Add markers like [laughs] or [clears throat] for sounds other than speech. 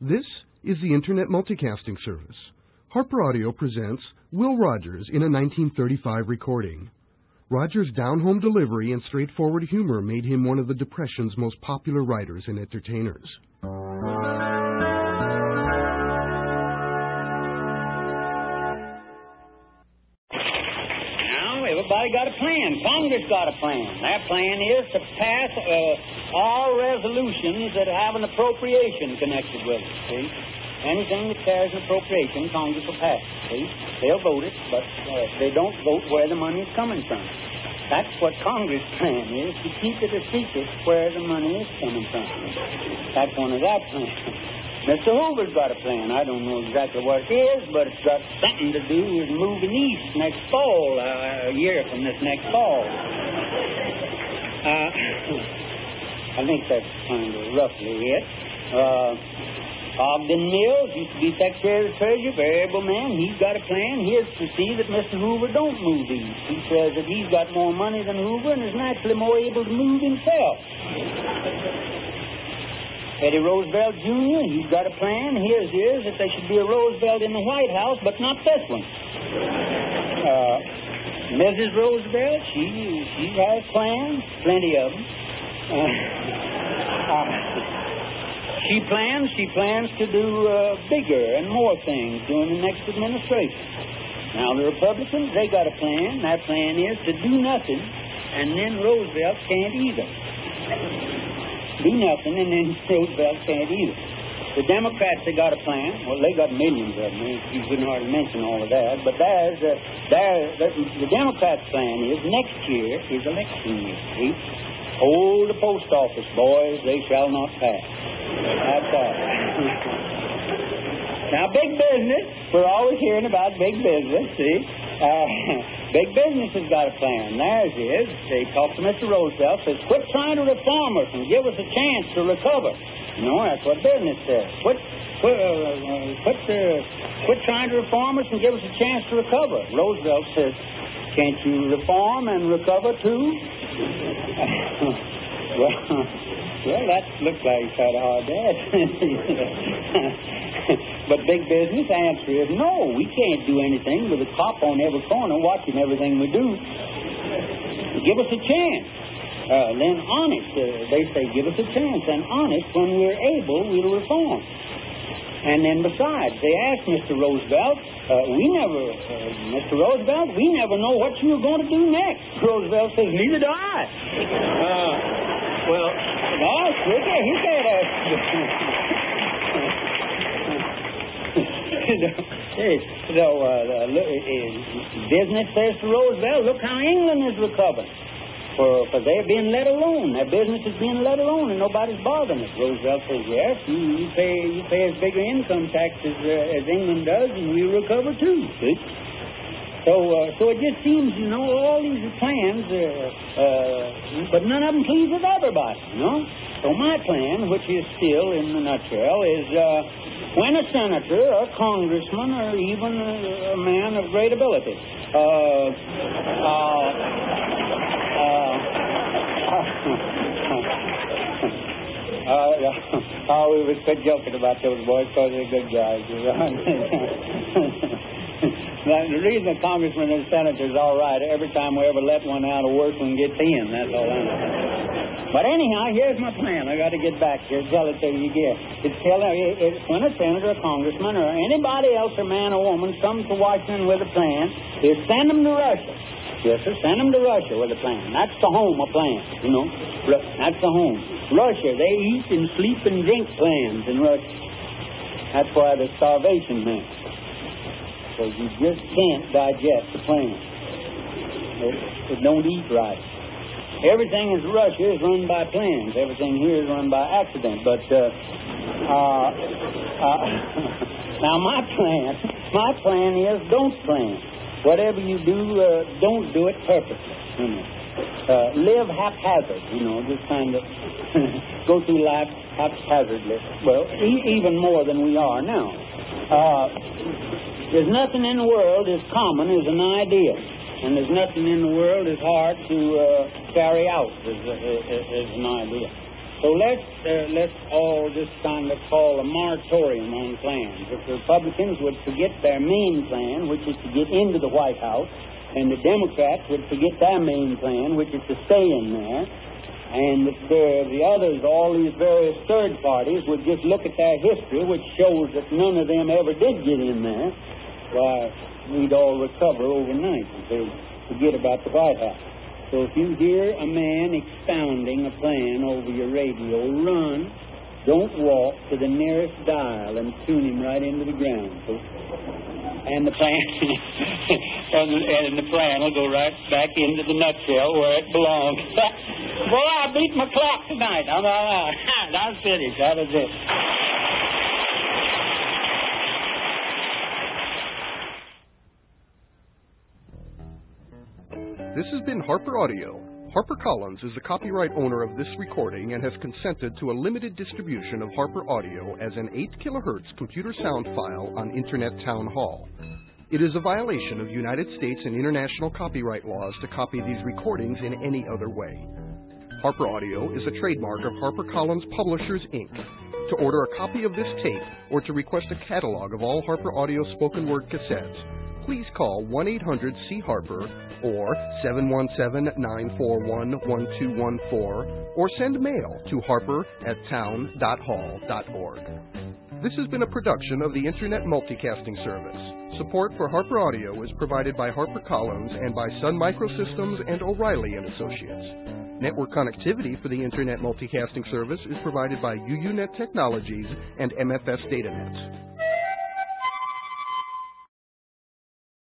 This is the Internet Multicasting Service. Harper Audio presents Will Rogers in a 1935 recording. Rogers' down home delivery and straightforward humor made him one of the Depression's most popular writers and entertainers. Plan. Congress got a plan. That plan is to pass uh, all resolutions that have an appropriation connected with it. See? Anything that carries an appropriation, Congress will pass. See? They'll vote it, but uh, they don't vote where the money is coming from. That's what Congress' plan is, to keep it a secret where the money is coming from. That's one of that plans. Mr. Hoover's got a plan. I don't know exactly what it is, but it's got something to do with moving east next fall, uh, a year from this next fall. Uh, [clears throat] I think that's kind of roughly it. Uh, Ogden Mills used to be Secretary of Treasury, very able man. He's got a plan. Here's to see that Mr. Hoover don't move east. He says that he's got more money than Hoover and is naturally more able to move himself. Teddy Roosevelt Jr., he's got a plan. His is that there should be a Roosevelt in the White House, but not this one. Uh, Mrs. Roosevelt, she she has plans, plenty of them. Uh, [laughs] uh, she plans, she plans to do uh, bigger and more things during the next administration. Now, the Republicans, they got a plan. That plan is to do nothing, and then Roosevelt can't either do nothing, and then Roosevelt can't either. The Democrats, they got a plan. Well, they got millions of them. You couldn't hardly mention all of that. But there's, uh, there, the, the Democrats' plan is next year is election year. See? Hold the post office, boys. They shall not pass. That's all. [laughs] now, big business. We're always hearing about big business, see? Uh, [laughs] Big business has got a plan. Theirs is. They talk to Mr. Roosevelt, says, quit trying to reform us and give us a chance to recover. You know, that's what business says. Quit, quit, uh, uh, quit, uh, quit trying to reform us and give us a chance to recover. Roosevelt says, can't you reform and recover too? [laughs] well, [laughs] well, that looks like kind a hard to [laughs] but big business answer is no, we can't do anything with a cop on every corner watching everything we do. Give us a chance. Uh, then honest, uh, they say, give us a chance. And honest, when we're able, we'll reform. And then besides, they asked Mr. Roosevelt, uh, we never, uh, Mr. Roosevelt, we never know what you are going to do next. Roosevelt says, neither do I. Uh, well, no, can't, he can't so, uh, look, uh, business says to Roosevelt, look how England is recovering. For, for they're being let alone. Their business is being let alone, and nobody's bothering it. Roosevelt says, yes, you, you pay you pay as big an income tax as, uh, as England does, and we recover too. See? So, uh, so it just seems, you know, all these plans, uh, uh, but none of them pleases everybody, you know. So my plan, which is still in a nutshell, is uh, when a senator, a congressman, or even a, a man of great ability, uh, uh, uh, [laughs] uh, oh, we was quit joking about those boys because they're good guys. [laughs] now, the reason a congressman and senator is all right, every time we ever let one out, a worse one gets in. That's all I know. But anyhow, here's my plan. I got to get back here. Tell it to you get. It's tell uh, it, it's when a senator, a congressman, or anybody else, a man or woman, comes to Washington with a plan, is send them to Russia. Yes, sir. Send them to Russia with a plan. That's the home of plans. You know, that's the home. Russia, they eat and sleep and drink plans in Russia. That's why the starvation man. Because you just can't digest the plan. It, it don't eat right. Everything in Russia is run by plans. Everything here is run by accident. But uh, uh, uh, [laughs] now my plan, my plan is don't plan. Whatever you do, uh, don't do it purposely. You know. Uh, live haphazard. You know, just kind of [laughs] go through life haphazardly. Well, e- even more than we are now. Uh, there's nothing in the world as common as an idea. And there's nothing in the world as hard to uh, carry out as, as, as, an idea. So let's uh, let's all just kind of call a moratorium on plans. If the Republicans would forget their main plan, which is to get into the White House, and the Democrats would forget their main plan, which is to stay in there, and the, the others, all these various third parties, would just look at their history, which shows that none of them ever did get in there, why, we'd all recover overnight if they forget about the White House. So if you hear a man expounding a plan over your radio, run. Don't walk to the nearest dial and tune him right into the ground. And the plan, [laughs] and, and the plan will go right back into the nutshell where it belongs. [laughs] Boy, I beat my clock tonight. I'm all right. [laughs] I'm finished. That is it. This has been Harper Audio. HarperCollins is the copyright owner of this recording and has consented to a limited distribution of Harper Audio as an 8 kilohertz computer sound file on Internet Town Hall. It is a violation of United States and international copyright laws to copy these recordings in any other way. Harper Audio is a trademark of HarperCollins Publishers, Inc. To order a copy of this tape or to request a catalog of all Harper Audio spoken word cassettes, please call 1 800 C Harper or 717 941 1214 or send mail to harper at town.hall.org. This has been a production of the Internet Multicasting Service. Support for Harper Audio is provided by HarperCollins and by Sun Microsystems and O'Reilly and Associates. Network connectivity for the Internet Multicasting Service is provided by UUNet Technologies and MFS DataNet.